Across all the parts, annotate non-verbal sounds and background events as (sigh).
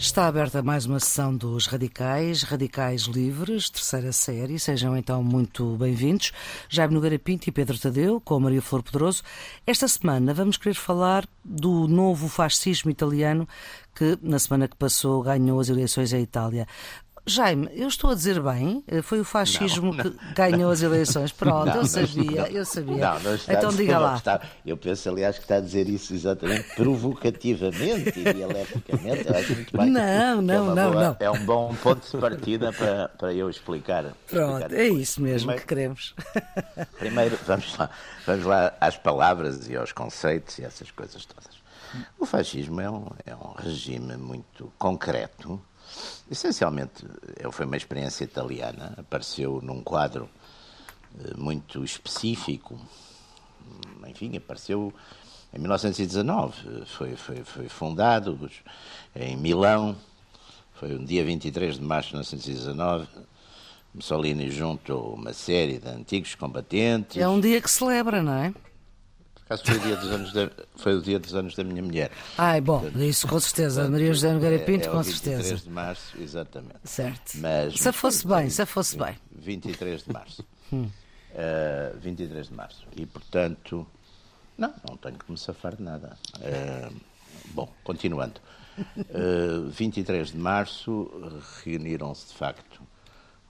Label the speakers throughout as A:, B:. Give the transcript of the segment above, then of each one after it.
A: Está aberta mais uma sessão dos Radicais, Radicais Livres, terceira série. Sejam então muito bem-vindos. Jaime Nogueira Pinto e Pedro Tadeu, com Maria Flor Poderoso. Esta semana vamos querer falar do novo fascismo italiano que, na semana que passou, ganhou as eleições em Itália. Jaime, eu estou a dizer bem? Foi o fascismo não, não, que ganhou não, as eleições. Pronto, eu sabia, eu sabia. então diga lá.
B: Está, eu penso, aliás, que está a dizer isso exatamente provocativamente e dialeticamente. Eu acho muito bem.
A: Não, não,
B: é
A: não,
B: boa,
A: não.
B: É um bom ponto de partida para, para eu explicar.
A: Pronto,
B: explicar
A: é isso mesmo primeiro, que queremos. (laughs)
B: Primeiro, vamos lá, vamos lá às palavras e aos conceitos e essas coisas todas. O fascismo é um, é um regime muito concreto Essencialmente, foi uma experiência italiana, apareceu num quadro eh, muito específico, enfim, apareceu em 1919, foi, foi, foi fundado em Milão, foi no dia 23 de março de 1919, Mussolini juntou uma série de antigos combatentes.
A: É um dia que celebra, não é?
B: Acaso foi o dia dos anos da, foi o dia dos anos da minha mulher.
A: Ai, bom, isso com certeza. Maria José Nogueira é, Pinto,
B: é, é
A: com
B: 23
A: certeza.
B: de março, exatamente.
A: Certo.
B: Mas,
A: se fosse bem, se fosse bem.
B: 23 de março. uh, (laughs) eh, 23 de março. E, portanto, não, não tenho que me safar de nada. Uh, bom, continuando. Uh, eh, 23 de março reuniram-se, de facto,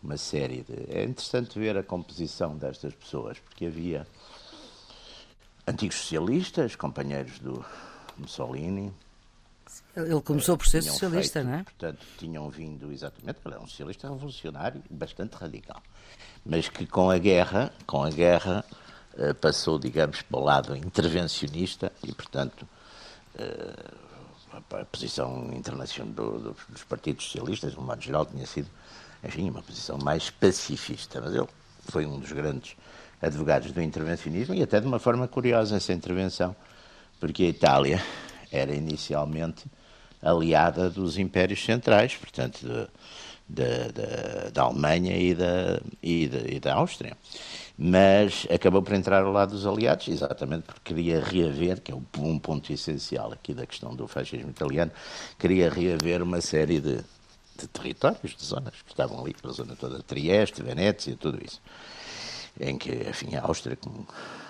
B: uma série de. É interessante ver a composição destas pessoas, porque havia antigos socialistas, companheiros do Mussolini.
A: Ele começou por ser socialista,
B: feito,
A: não é?
B: Portanto, tinham vindo, exatamente, ele é um socialista revolucionário, bastante radical. Mas que com a guerra, com a guerra, eh, passou, digamos, para o lado intervencionista e, portanto, eh, a posição internacional do, dos partidos socialistas, no modo geral, tinha sido, enfim, uma posição mais pacifista. Mas ele foi um dos grandes advogados do intervencionismo e até de uma forma curiosa essa intervenção, porque a Itália era inicialmente aliada dos impérios centrais, portanto, de, de, de, da Alemanha e da, e, e da Áustria. Mas acabou por entrar ao lado dos aliados, exatamente porque queria reaver, que é um ponto essencial aqui da questão do fascismo italiano, queria reaver uma série de, territórios, de zonas que estavam ali, pela zona toda, Trieste, Venécia, tudo isso em que, enfim, a Áustria,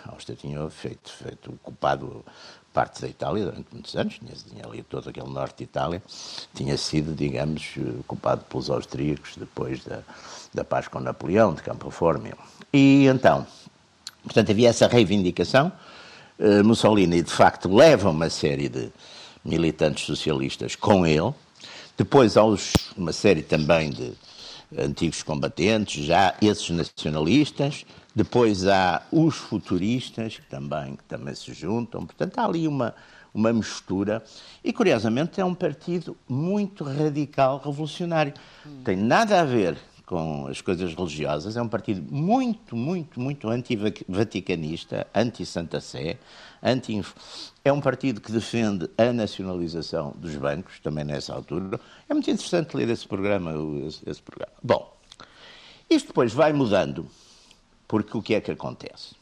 B: a Áustria tinha feito, feito ocupado parte da Itália durante muitos anos, tinha, tinha ali todo aquele norte de Itália, tinha sido, digamos, ocupado pelos austríacos depois da, da paz com Napoleão, de Campo Formio. E então, portanto, havia essa reivindicação. Uh, Mussolini, de facto, leva uma série de militantes socialistas com ele. Depois há uma série também de antigos combatentes, já esses nacionalistas, depois há os futuristas, que também, que também se juntam, portanto há ali uma, uma mistura. E, curiosamente, é um partido muito radical, revolucionário. Tem nada a ver com as coisas religiosas, é um partido muito, muito, muito anti-vaticanista, anti-Santa Sé, anti é um partido que defende a nacionalização dos bancos, também nessa altura. É muito interessante ler esse programa, esse, programa. Bom, isto depois vai mudando, porque o que é que acontece?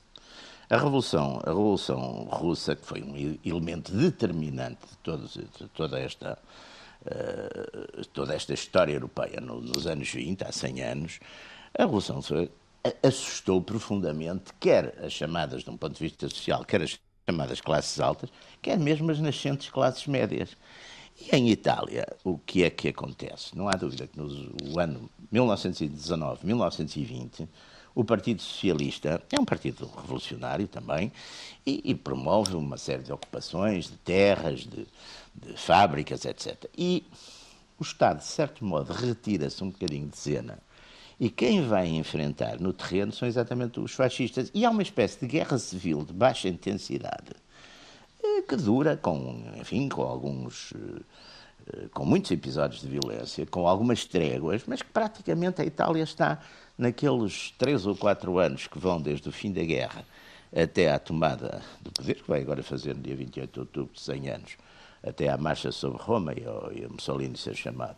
B: A Revolução, a Revolução Russa, que foi um elemento determinante de, todos, de toda esta uh, toda esta história europeia no, nos anos 20, há 100 anos, a Revolução assustou profundamente, quer as chamadas, de um ponto de vista social, quer as chamadas classes altas, quer mesmo as nascentes classes médias. E em Itália, o que é que acontece? Não há dúvida que no ano 1919, 1920, o Partido Socialista é um partido revolucionário também e, e promove uma série de ocupações de terras, de fábricas, etc. E o Estado, de certo modo, retira-se um bocadinho de cena. E quem vai enfrentar no terreno são exatamente os fascistas. E há uma espécie de guerra civil de baixa intensidade eh, que dura com, enfim, com alguns eh, com muitos episódios de violência, com algumas tréguas, mas que praticamente a Itália está naqueles três ou quatro anos que vão desde o fim da guerra até à tomada do poder, que vai agora fazer no dia 28 de outubro de 100 anos, até à marcha sobre Roma e, ao, e a Mussolini ser chamado.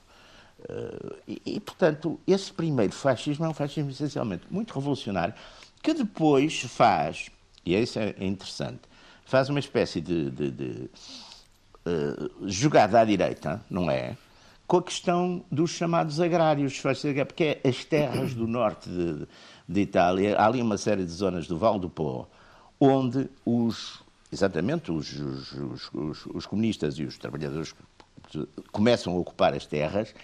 B: Uh, e, e, portanto, esse primeiro fascismo é um fascismo essencialmente muito revolucionário, que depois faz, e isso é interessante, faz uma espécie de, de, de uh, jogada à direita, não é? com a questão dos chamados agrários, porque é as terras do norte de, de Itália, há ali uma série de zonas do Val do Pô, onde os, exatamente, os, os, os, os comunistas e os trabalhadores começam a ocupar as terras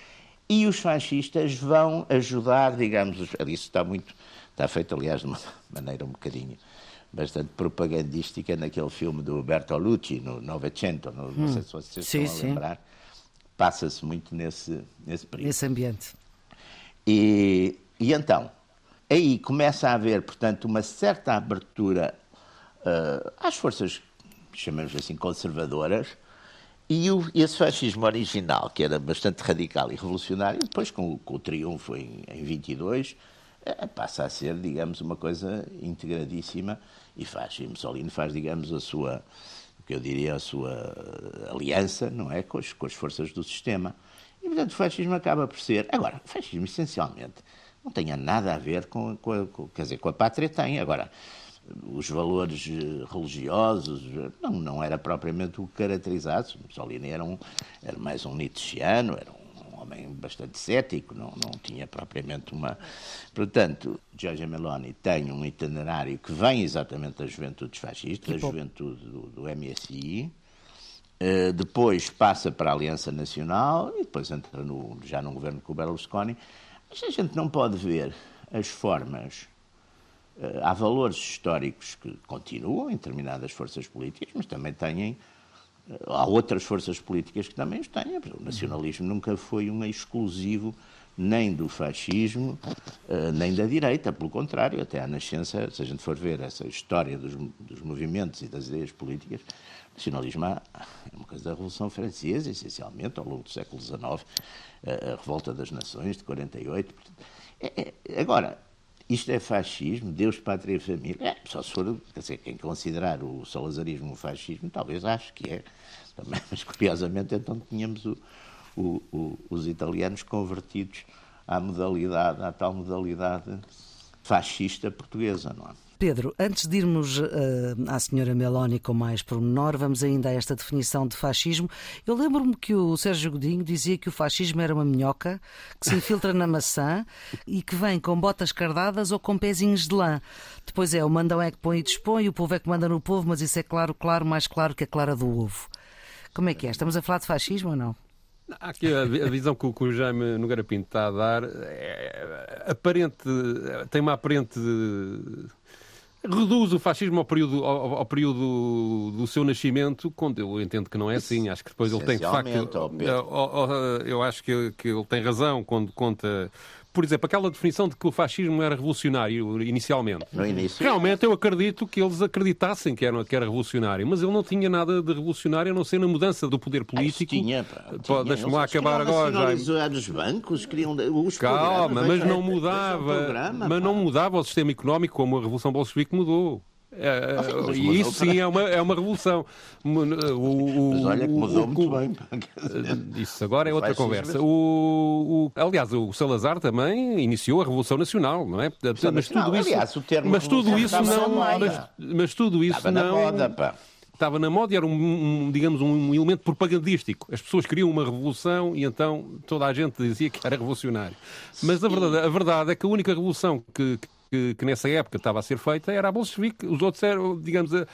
B: e os fascistas vão ajudar, digamos, isso está muito, está feito aliás de uma (laughs) maneira um bocadinho bastante propagandística naquele filme do Bertolucci, no Novecento, não, hum. sei se vocês sim, estão a lembrar, passa-se muito nesse, nesse período.
A: Nesse ambiente.
B: E, e então, aí começa a haver, portanto, uma certa abertura uh, às forças, chamamos assim, conservadoras, e o, esse fascismo original, que era bastante radical e revolucionário, depois com, com o triunfo em, em 22, é, passa a ser, digamos, uma coisa integradíssima e faz, e Mussolini faz, digamos, a sua, o que eu diria, a sua aliança, não é, com as, com as forças do sistema. E, portanto, o fascismo acaba por ser, agora, o fascismo essencialmente não tem nada a ver com, com, com quer dizer, com a pátria tem, agora, os valores eh, religiosos, não, não era propriamente o que caracterizado. Mussolini era, um, era mais um Nietzscheano, era um homem bastante cético, não, não tinha propriamente uma. Portanto, Giorgio Meloni tem um itinerário que vem exatamente da juventude fascista, da juventude do, do MSI. Uh, depois passa para a Aliança Nacional e depois entra no, já no governo com o Berlusconi. Mas a gente não pode ver as formas eh, há valores históricos que continuam em determinadas forças políticas, mas também têm. Eh, há outras forças políticas que também os têm. O nacionalismo nunca foi um exclusivo nem do fascismo, eh, nem da direita. Pelo contrário, até à nascença, se a gente for ver essa história dos, dos movimentos e das ideias políticas, o nacionalismo é uma coisa da Revolução Francesa, essencialmente, ao longo do século XIX, a Revolta das Nações de 48. É, é, agora, isto é fascismo, Deus, pátria e família. É, só se for, quer dizer, quem considerar o salazarismo um fascismo, talvez acho que é. Também, (laughs) mas curiosamente, então tínhamos o, o, o, os italianos convertidos à modalidade, à tal modalidade fascista portuguesa, não é?
A: Pedro, antes de irmos uh, à senhora Meloni com mais pormenor, vamos ainda a esta definição de fascismo. Eu lembro-me que o Sérgio Godinho dizia que o fascismo era uma minhoca que se infiltra na maçã e que vem com botas cardadas ou com pezinhos de lã. Depois é o mandão é que põe e dispõe, o povo é que manda no povo, mas isso é claro, claro, mais claro que a clara do ovo. Como é que é? Estamos a falar de fascismo ou não?
C: Aqui a, visão que, o Jaime Nogueira Pinto está a dar é, aparente, tem uma aparente reduz o fascismo ao período, ao, ao, período do seu nascimento, quando eu entendo que não é assim. Acho que depois ele tem, de facto. Eu acho que, que ele tem razão quando conta por exemplo, aquela definição de que o fascismo era revolucionário inicialmente.
B: No início.
C: Realmente eu acredito que eles acreditassem que era, que era revolucionário, mas ele não tinha nada de revolucionário a não ser na mudança do poder político.
B: Tinha, pá.
C: Deixa-me lá acabar agora.
B: Já. os bancos, queriam os
C: Calma, mas não mudava. mas não mudava o sistema económico como a Revolução Bolchevique mudou. É, ah, e isso sim é uma, é uma revolução.
B: O, o, mas olha que mudou o, muito bem.
C: Isso agora é outra conversa. O, aliás, o Salazar também iniciou a Revolução Nacional, não é?
B: Mas tudo isso, aliás, o termo
C: mas tudo isso não. Mas, mas, tudo isso Estava não. Na moda, pá estava na moda e era um, um, digamos, um elemento propagandístico. As pessoas queriam uma revolução e então toda a gente dizia que era revolucionário. Mas a verdade, a verdade é que a única revolução que, que, que nessa época estava a ser feita era a bolchevique. Os outros eram, digamos, a,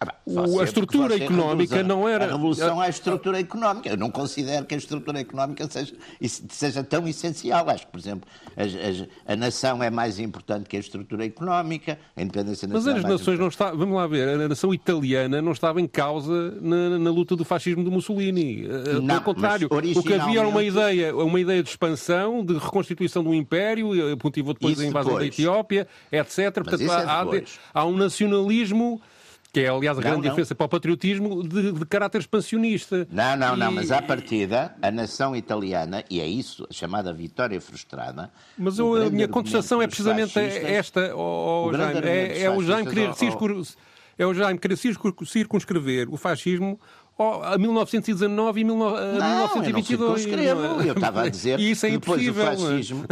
C: ah, a estrutura económica não era.
B: A revolução é a estrutura económica. Eu não considero que a estrutura económica seja, seja tão essencial. Acho que, por exemplo, a, a, a, nação é mais importante que a estrutura económica, a independência nacional.
C: Mas as é nações não estavam. Vamos lá ver, a nação italiana não estava em causa na, na luta do fascismo de Mussolini. Eh, não, Pelo contrário, originalmente... o que havia era uma ideia, uma ideia de expansão, de reconstituição do império, motivou depois Isso a invasão depois. da Etiópia, etc. Portanto, é há, há um nacionalismo que é, aliás, a grande não, diferença para o patriotismo de, de, caráter expansionista.
B: Não, não, e... não, mas à partida, a nação italiana, e é isso, a chamada vitória frustrada.
C: Mas eu, a minha contestação é precisamente esta, oh, oh, Jaime, é, é, o Jaime querer é o Jaime querer circunscrever o fascismo a 1919 e 1922. Não, eu,
B: não eu estava a dizer
C: e isso é
B: que depois
C: o
B: fascismo...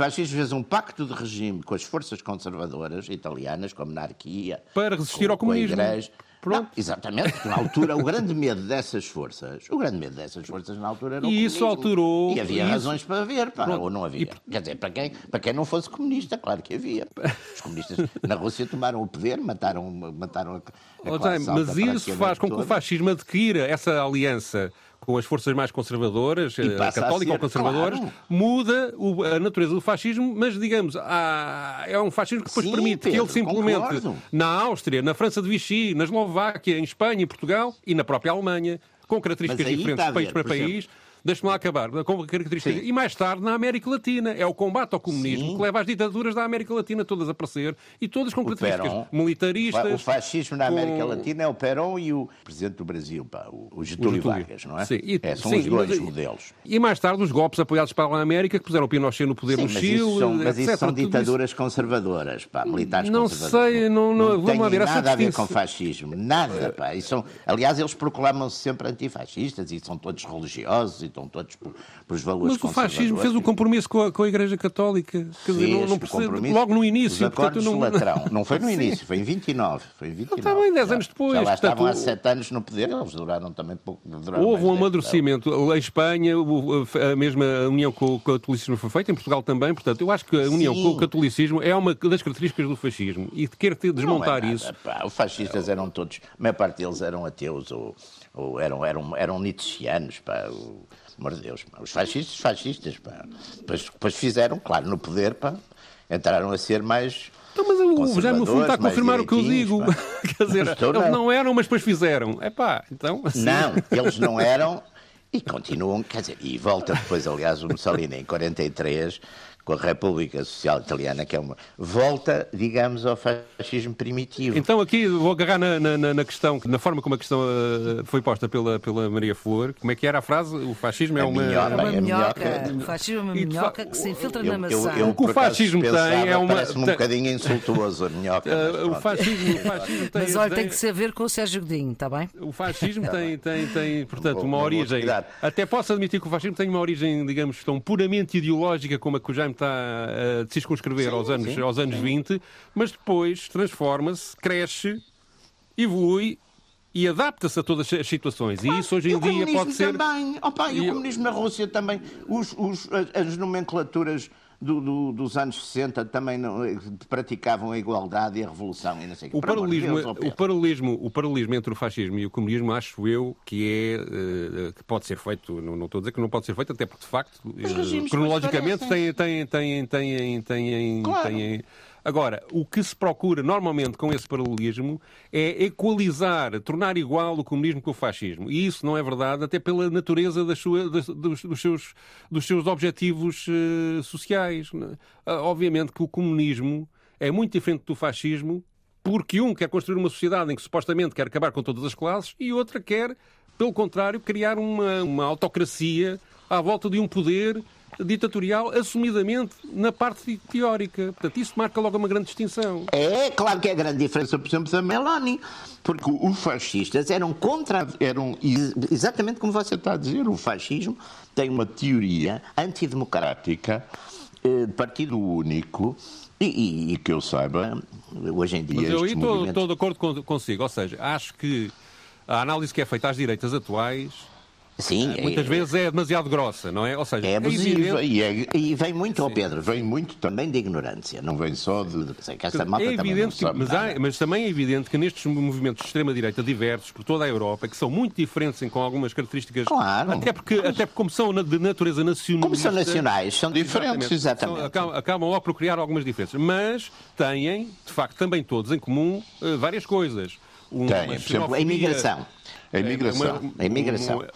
B: O fascismo fez um pacto de regime com as forças conservadoras italianas, com a monarquia,
C: para resistir
B: com,
C: ao comunismo.
B: Não, exatamente, porque na altura o grande medo dessas forças, o grande medo dessas forças na altura era o
C: E isso alterou.
B: E havia
C: isso...
B: razões para ver, pá, ou não havia. E... Quer dizer, para quem, para quem não fosse comunista, claro que havia. Os comunistas na Rússia tomaram o poder, mataram, mataram a, a oh,
C: Mas isso faz com que o fascismo adquira essa aliança com as forças mais conservadoras, eh, católicas ou conservadoras, claro. muda o, a natureza do fascismo, mas digamos, há, é um fascismo que depois Sim, permite Pedro, que ele se implemente concordo. na Áustria, na França de Vichy, na Eslováquia, em Espanha, em Portugal e na própria Alemanha, com características diferentes de país para país. Deixe-me lá acabar. Com características. E mais tarde, na América Latina. É o combate ao comunismo Sim. que leva as ditaduras da América Latina todas a aparecer e todas com características Perón, militaristas.
B: O fascismo na América com... Latina é o Perón e o presidente do Brasil, pá, o Getúlio, Getúlio. Vargas, não é? Sim. E, é são sim, os dois mas, modelos.
C: E mais tarde, os golpes apoiados pela América que puseram o Pinochet no poder sim, no Chile.
B: São, mas etc, isso são ditaduras isso... conservadoras, pá, militares
C: não
B: conservadoras.
C: Sei, não, não,
B: não vamos ver nada a ver com fascismo. Nada, pá. E são, aliás, eles proclamam-se sempre antifascistas e são todos religiosos e estão todos pelos valores
C: Mas o fascismo fez um compromisso com a, com a Igreja Católica. Quer dizer, não, não percebe, logo no início.
B: Os portanto, não... Latrão. Não foi no (laughs) início, foi em 29. Foi em 29.
C: Está bem, 10 anos depois. Já
B: lá portanto, estavam há 7 anos no poder, eles duraram também pouco.
C: Duraram houve um amadurecimento. A Espanha, a mesma união com o catolicismo foi feita, em Portugal também. Portanto, eu acho que a união Sim. com o catolicismo é uma das características do fascismo. E quer ter desmontar é isso.
B: Pá, os fascistas eram todos, a maior parte deles eram ateus ou, ou eram, eram, eram nietzscheanos. Pá, amor de Deus, pá. os fascistas, fascistas, pá. Depois, depois fizeram, claro, no poder, pá, entraram a ser mais.
C: Então, mas o Jaime, no fundo, está a confirmar o que eu digo. (laughs) Quer dizer, Estou, eles não. não eram, mas depois fizeram. É pá, então.
B: Assim... Não, (laughs) eles não eram e continuam, quer dizer, e volta depois, aliás, o Mussolini em 43 com a República Social Italiana, que é uma. volta, digamos, ao fascismo primitivo.
C: Então, aqui vou agarrar na, na, na questão, na forma como a questão uh, foi posta pela, pela Maria Flor. Como é que era a frase? O fascismo é uma.
A: Minhoca, é uma minhoca. O fascismo é uma minhoca que se infiltra eu, na maçã.
C: Eu, eu, o que o fascismo tem é uma.
B: Parece-me um bocadinho insultuoso a minhoca.
C: Uh, o, fascismo, o fascismo tem.
A: Mas olha, tem que ser a ver com o Sérgio Godinho, está bem?
C: O fascismo tem, tem, tem, portanto, uma origem. Até posso admitir que o fascismo tem uma origem, digamos, tão puramente ideológica como a que o Jaime está a de circunscrever sim, aos anos, sim, aos anos sim. 20, mas depois transforma-se, cresce, evolui e adapta-se a todas as situações. Claro, e isso hoje em dia pode ser.
B: Também. Opa, e, e o comunismo na Rússia também. Os, os, as nomenclaturas do, do, dos anos 60 também não, eh, praticavam a igualdade e a revolução e não sei
C: o, paralelismo, Deus, o, paralelismo, o paralelismo entre o fascismo e o comunismo acho eu que é uh, que pode ser feito, não, não, estou a dizer que não pode ser feito, até porque de facto cronologicamente tem, tem, tem, tem, tem, tem, claro. tem Agora, o que se procura normalmente com esse paralelismo é equalizar, tornar igual o comunismo com o fascismo. E isso não é verdade, até pela natureza sua, dos, dos, seus, dos seus objetivos uh, sociais. Uh, obviamente que o comunismo é muito diferente do fascismo, porque um quer construir uma sociedade em que supostamente quer acabar com todas as classes e outra quer, pelo contrário, criar uma, uma autocracia à volta de um poder ditatorial assumidamente na parte teórica. Portanto, isso marca logo uma grande distinção.
B: É, claro que é a grande diferença, por exemplo, da Meloni. Porque os fascistas eram contra. eram exatamente como você está a dizer, o fascismo tem uma teoria antidemocrática, eh, partido único. E, e, e, que eu saiba, hoje em dia. Mas
C: eu estou
B: movimentos...
C: de acordo consigo, ou seja, acho que a análise que é feita às direitas atuais
B: Sim,
C: é, muitas é, vezes é demasiado grossa, não é? Ou seja,
B: é abusiva é e, é, e, vem muito, ao Pedro, vem muito também de ignorância, não vem só de. Sei, que essa
C: é evidente que, mas, há, mas, também é evidente que nestes movimentos de extrema-direita diversos por toda a Europa, que são muito diferentes com algumas características.
B: Claro.
C: Até porque, até porque como são de natureza nacional.
B: Como são nacionais, são diferentes, exatamente. exatamente.
C: São, acabam logo por criar algumas diferenças. Mas têm, de facto, também todos em comum uh, várias coisas.
B: Um, Tem, por exemplo, a imigração. A imigração. Uma, a imigração. Uma,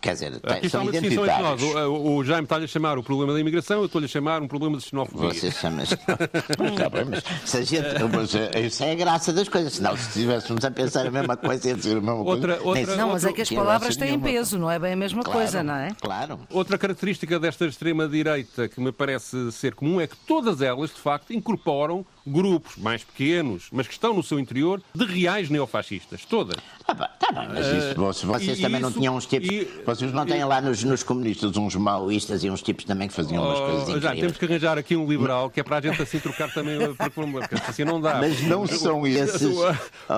B: Quer dizer, Aqui são identitários.
C: O, o Jaime está-lhe a chamar o problema da imigração, eu estou-lhe a chamar um problema de xenofobia.
B: Você chama Está bem, mas se a gente. (laughs) Mas, eh, isso é a graça das coisas. Senão, se estivéssemos a pensar a mesma coisa, ia dizer a mesma
A: outra,
B: coisa.
A: Outra, não, mas é que as palavras têm peso, não é bem a mesma
B: claro,
A: coisa, não é?
B: Claro.
C: Outra característica desta extrema-direita que me parece ser comum é que todas elas, de facto, incorporam grupos mais pequenos, mas que estão no seu interior, de reais neofascistas, todas.
B: Ah, tá bem, mas isso, vocês uh, também isso, não tinham uns tipos. E, vocês não têm e, lá nos, nos, comunistas uns maoístas e uns tipos também que faziam umas oh, coisas incríveis. Já,
C: temos que arranjar aqui um liberal que é para a gente assim trocar também, porque assim não dá.
B: Mas não são esses. (laughs)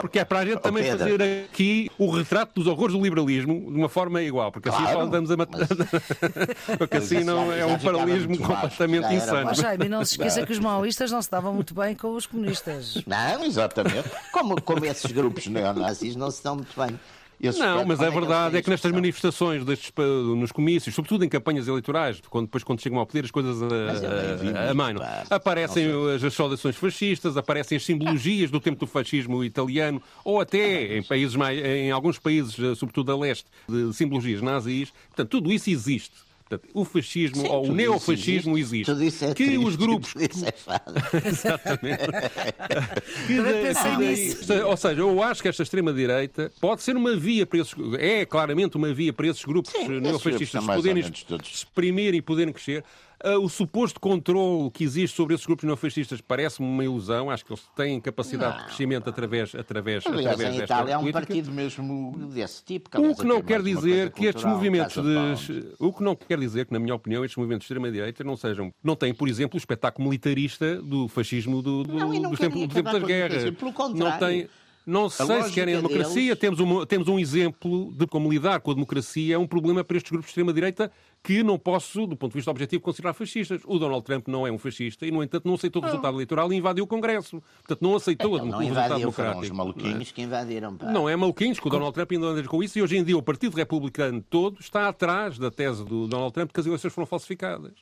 C: Porque é para a gente oh, também Pedro. fazer aqui o retrato dos horrores do liberalismo de uma forma igual, porque assim claro, assim só andamos a matar. Mas... (laughs) porque assim não é um paralelismo completamente insano.
A: Oh, Jaime, não se esqueça que os maoístas não se davam muito bem com os comunistas. (laughs)
B: Não, exatamente. Como, como esses grupos neonazis não se dão muito bem.
C: Esse não, mas a é verdade é que nestas manifestações, destes, nos comícios, sobretudo em campanhas eleitorais, quando, depois quando chegam ao poder as coisas a, a, a mano, aparecem as saudações fascistas, aparecem as simbologias do tempo do fascismo italiano, ou até em, países mais, em alguns países, eh, sobretudo a leste, de simbologias nazis. Portanto, tudo isso existe. Portanto, o fascismo Sim, ou o neofascismo existe.
B: Tudo isso é
C: que
B: triste,
C: os grupos.
B: Tudo isso é fado. (laughs)
C: Exatamente. (laughs) que ou seja, eu acho que esta extrema-direita pode ser uma via para esses. É claramente uma via para esses grupos Sim, neofascistas poderem exprimir e poderem crescer. Uh, o suposto controle que existe sobre esses grupos neofascistas parece-me uma ilusão. Acho que eles têm capacidade não. de crescimento através, através,
B: Aliás,
C: através
B: em
C: desta
B: Itália é um partido mesmo desse tipo.
C: O que não quer dizer que estes movimentos de... O que não quer dizer que, na minha opinião, estes movimentos de extrema-direita não sejam... Não têm, por exemplo, o espetáculo militarista do fascismo do, do, não, do tempo, do tempo das guerras.
B: Pelo contrário.
C: Não tem... Não sei se querem a democracia. Deles... Temos, um, temos um exemplo de como lidar com a democracia. É um problema para estes grupos de extrema-direita que não posso, do ponto de vista objetivo, considerar fascistas. O Donald Trump não é um fascista e, no entanto, não aceitou o resultado eleitoral e invadiu o Congresso. Portanto, não aceitou
B: então,
C: não o resultado democrático.
B: Foram os maluquinhos é? que invadiram. Pá.
C: Não é maluquinhos, que o Donald Trump ainda anda com isso e hoje em dia o Partido Republicano todo está atrás da tese do Donald Trump que as eleições foram falsificadas.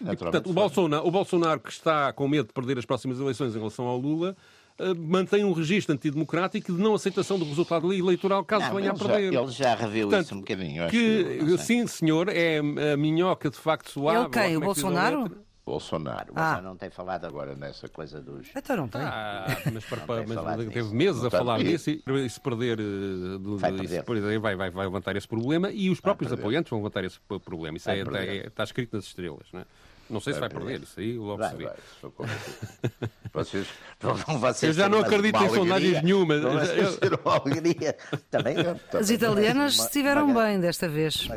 C: E, portanto, o Bolsonaro, o Bolsonaro, que está com medo de perder as próximas eleições em relação ao Lula, mantém um registro antidemocrático de não aceitação do resultado eleitoral caso não, venha a perder.
B: Já, ele já reviu Portanto, isso um bocadinho.
C: Que, que sim, senhor, é a minhoca de facto suave.
A: Ele quem? O é Bolsonaro?
B: Bolsonaro. Ah. Você não tem falado agora nessa coisa dos.
A: Então não tem.
C: Ah, mas, para, mas teve meses a falar nisso e, se perder, eh, do, vai, perder. vai, vai, vai levantar esse problema e os próprios apoiantes vão levantar esse problema. Isso é, é, está escrito nas estrelas. Não é? Não sei se vai perder, isso aí logo vai, se vê.
B: Vai, vocês, vocês
C: eu já não acredito em sondagens nenhuma.
B: alegria. Também,
A: As italianas estiveram bem desta vez.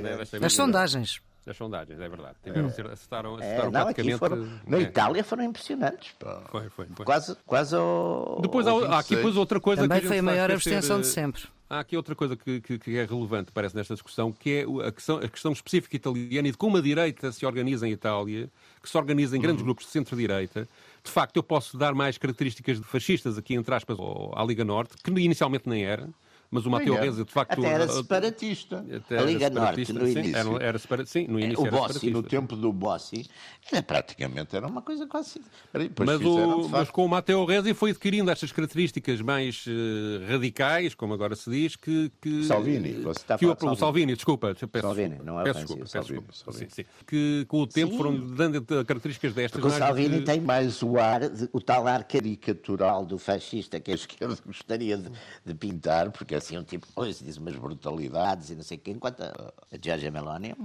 A: As sondagens.
C: As sondagens, é verdade. Tiveram, acertaram, acertaram é, não, praticamente.
B: Foram, na
C: é.
B: Itália foram impressionantes.
C: Foi, foi, foi.
B: Quase, quase ao.
C: Depois há, aqui depois outra coisa
A: Também
C: que
A: foi a maior abstenção de sempre.
C: Há aqui outra coisa que, que, que, é relevante, parece, nesta discussão, que é a questão, a questão específica italiana e de como a direita se organiza em Itália, que se organiza em grandes uhum. grupos de centro-direita. De facto, eu posso dar mais características de fascistas aqui, entre aspas, à Liga Norte, que inicialmente nem era mas o Matteo Reza, de facto...
B: Até era separatista. Até a Liga Norte, no início.
C: Sim, era, era separa... sim, no início
B: o
C: era
B: Bossi, no tempo do Bossi, era, praticamente era uma coisa quase...
C: Mas, o, mas com o Matteo Reza foi adquirindo estas características mais uh, radicais, como agora se diz, que... que
B: Salvini, você está
C: que o, Salvini. Salvini, desculpa. Peço,
B: Salvini, não é
C: peço desculpa, peço Salvini, desculpa. Salvini. Sim, sim. Que com o tempo sim. foram dando características destas.
B: Porque o Salvini de... tem mais o ar, de, o tal ar caricatural do fascista que a (laughs) esquerda gostaria de, de pintar, porque assim é um tipo se diz umas brutalidades e não sei o quê, enquanto a, a Giorgia Meloni é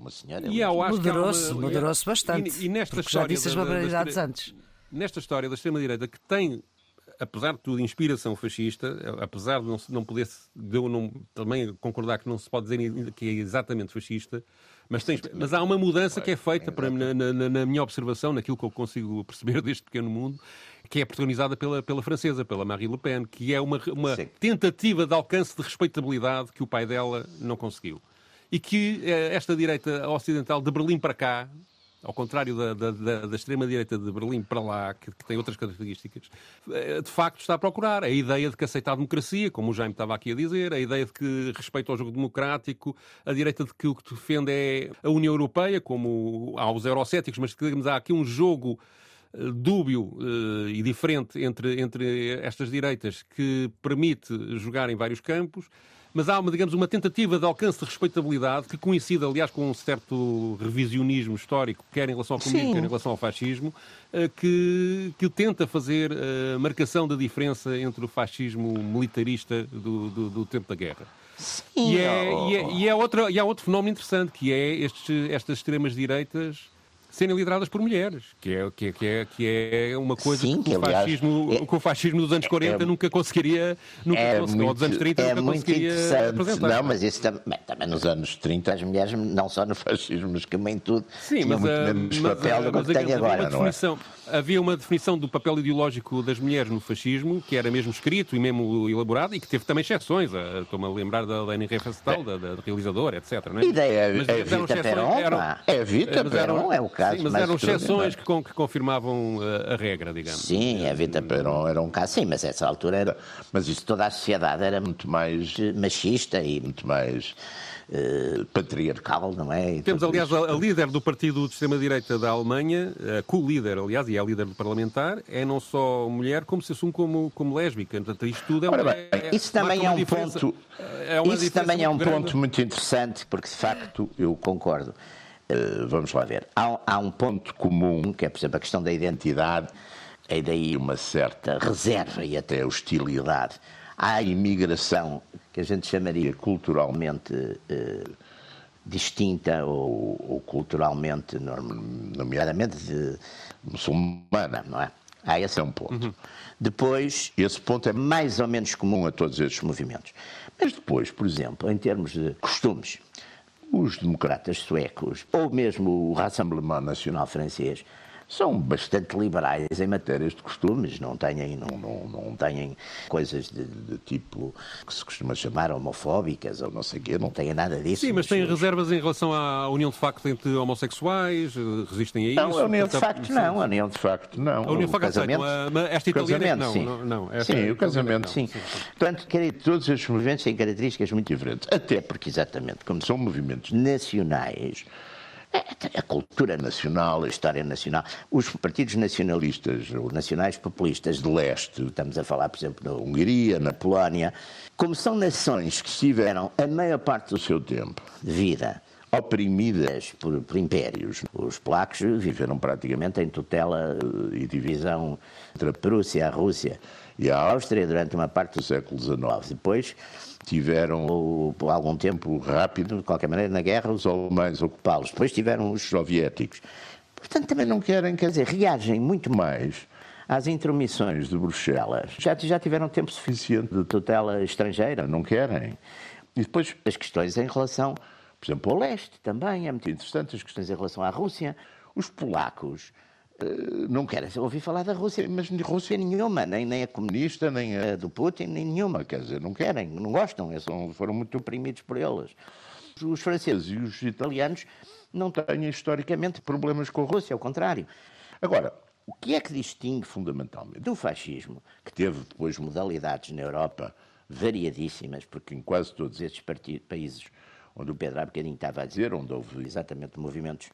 B: uma senhora.
A: E eu acho moderou-se, uma... moderou-se bastante. E, e nesta já disse as barbaridades da, antes.
C: Nesta história da extrema-direita, que tem apesar de tudo, inspiração fascista, apesar de não, não poder, de eu não, também concordar que não se pode dizer que é exatamente fascista, mas, tens, mas há uma mudança que é feita, para, na, na, na, minha observação, naquilo que eu consigo perceber (laughs) deste pequeno mundo, que é protagonizada pela, pela francesa, pela Marie Le Pen, que é uma, uma tentativa de alcance de respeitabilidade que o pai dela não conseguiu. E que eh, esta direita ocidental, de Berlim para cá, ao contrário da, da, da extrema-direita de Berlim para lá, que, que, tem outras características, eh, de facto está a procurar a ideia de que aceita a democracia, como o Jaime estava aqui a dizer, a ideia de que respeita o jogo democrático, a direita de que o que defende é a União Europeia, como há os eurocéticos, mas digamos, há aqui um jogo dúbio uh, e diferente entre, entre estas direitas que permite jogar em vários campos mas há, uma, digamos, uma tentativa de alcance de respeitabilidade que coincide, aliás, com um certo revisionismo histórico, quer em relação ao comunismo, quer em relação ao fascismo, eh, que, que tenta fazer a marcação da diferença entre o fascismo militarista do, do, do tempo da guerra.
B: Sim,
C: e, é, e, é, e, é outra, e há outro fenómeno interessante, que é estes, estas extremas direitas serem lideradas por mulheres, que é, que é, que é, que é uma coisa Sim, que, que, o fascismo, é, que o fascismo dos anos 40 é, nunca conseguiria, nunca
B: é
C: conseguiu, ou dos anos 30
B: é
C: nunca conseguiria apresentar.
B: Não, mas isso também, também nos anos 30 as mulheres, não só no (laughs) fascismo, mas também tudo,
C: Sim, mas,
B: muito menos
C: mas,
B: papel do que tem agora,
C: não é? Havia uma definição do papel ideológico das mulheres no fascismo, que era mesmo escrito e mesmo elaborado, e que teve também exceções. Estou-me a lembrar da Leni Riefenstahl, da, da realizadora, etc. Não é?
B: Ideia, mas, é Vita Peron, eram, é Vita Peron, é o caso
C: sim, mas eram exceções que, que, confirmavam a, a, regra, digamos.
B: Sim, a Vita Peron era um caso, sim, mas essa altura era... Mas isso toda a sociedade era muito mais machista e muito mais uh, patriarcal, não é?
C: Temos, aliás, a, a, líder do partido de extrema-direita da Alemanha, a co-líder, aliás, e é a líder do parlamentar, é não só mulher, como se assume como, como lésbica. Portanto, isto tudo é,
B: Ora, bem, é, isso também é um ponto... É isso também é um grande. ponto muito interessante, porque, de facto, eu concordo. Uh, vamos lá ver. Há, há um ponto comum, que é, por exemplo, a questão da identidade, é daí uma certa reserva e até hostilidade à imigração que a gente chamaria culturalmente eh, distinta ou, ou, culturalmente, nomeadamente de muçulmana, não é? Ah, esse é um ponto. Uhum. Depois, esse ponto é mais ou menos comum a todos estes movimentos. Mas depois, por exemplo, em termos de costumes, os democratas suecos, ou mesmo o Rassemblement Nacional francês, são bastante liberais em matérias de costumes, não têm, não, não, não têm coisas de, de, tipo que se costuma chamar homofóbicas ou não sei o quê, não têm nada disso.
C: Sim, mas têm reservas em relação à união de facto entre homossexuais, resistem a isso?
B: Não, a união de facto não, a união de facto não.
C: A união de facto casamento, aceito, esta italiana não,
B: sim.
C: não, não
B: esta, sim, o casamento sim. sim. Portanto, todos estes movimentos têm características muito diferentes, até porque exatamente como são movimentos nacionais, a cultura nacional, a história nacional. Os partidos nacionalistas, ou nacionais populistas de leste, estamos a falar, por exemplo, na Hungria, na Polónia, como são nações que estiveram a maior parte do seu tempo de vida oprimidas por, por, impérios. Os polacos viveram praticamente em tutela e divisão entre a Prússia, a Rússia e a Áustria durante uma parte do século XIX. Depois tiveram por algum tempo rápido, de qualquer maneira, na guerra, os alemães ocupá-los. Depois tiveram os soviéticos. Portanto, também não querem, quer dizer, reagem muito mais às intromissões de Bruxelas. Já, já tiveram tempo suficiente de tutela estrangeira, não querem. E depois as questões em relação, por exemplo, ao leste também, é muito interessante, as questões em relação à Rússia. Os polacos não querem ouvir falar da Rússia, mas Rússia nenhuma, nem, nem a comunista, nem a do Putin, nem nenhuma, quer dizer, não querem, não gostam, foram muito oprimidos por eles. Os franceses e os italianos não têm historicamente problemas com a Rússia, ao contrário. Agora, o que é que distingue fundamentalmente do fascismo, que teve depois modalidades na Europa variadíssimas, porque em quase todos estes países onde o Pedro há bocadinho estava a dizer, onde houve exatamente movimentos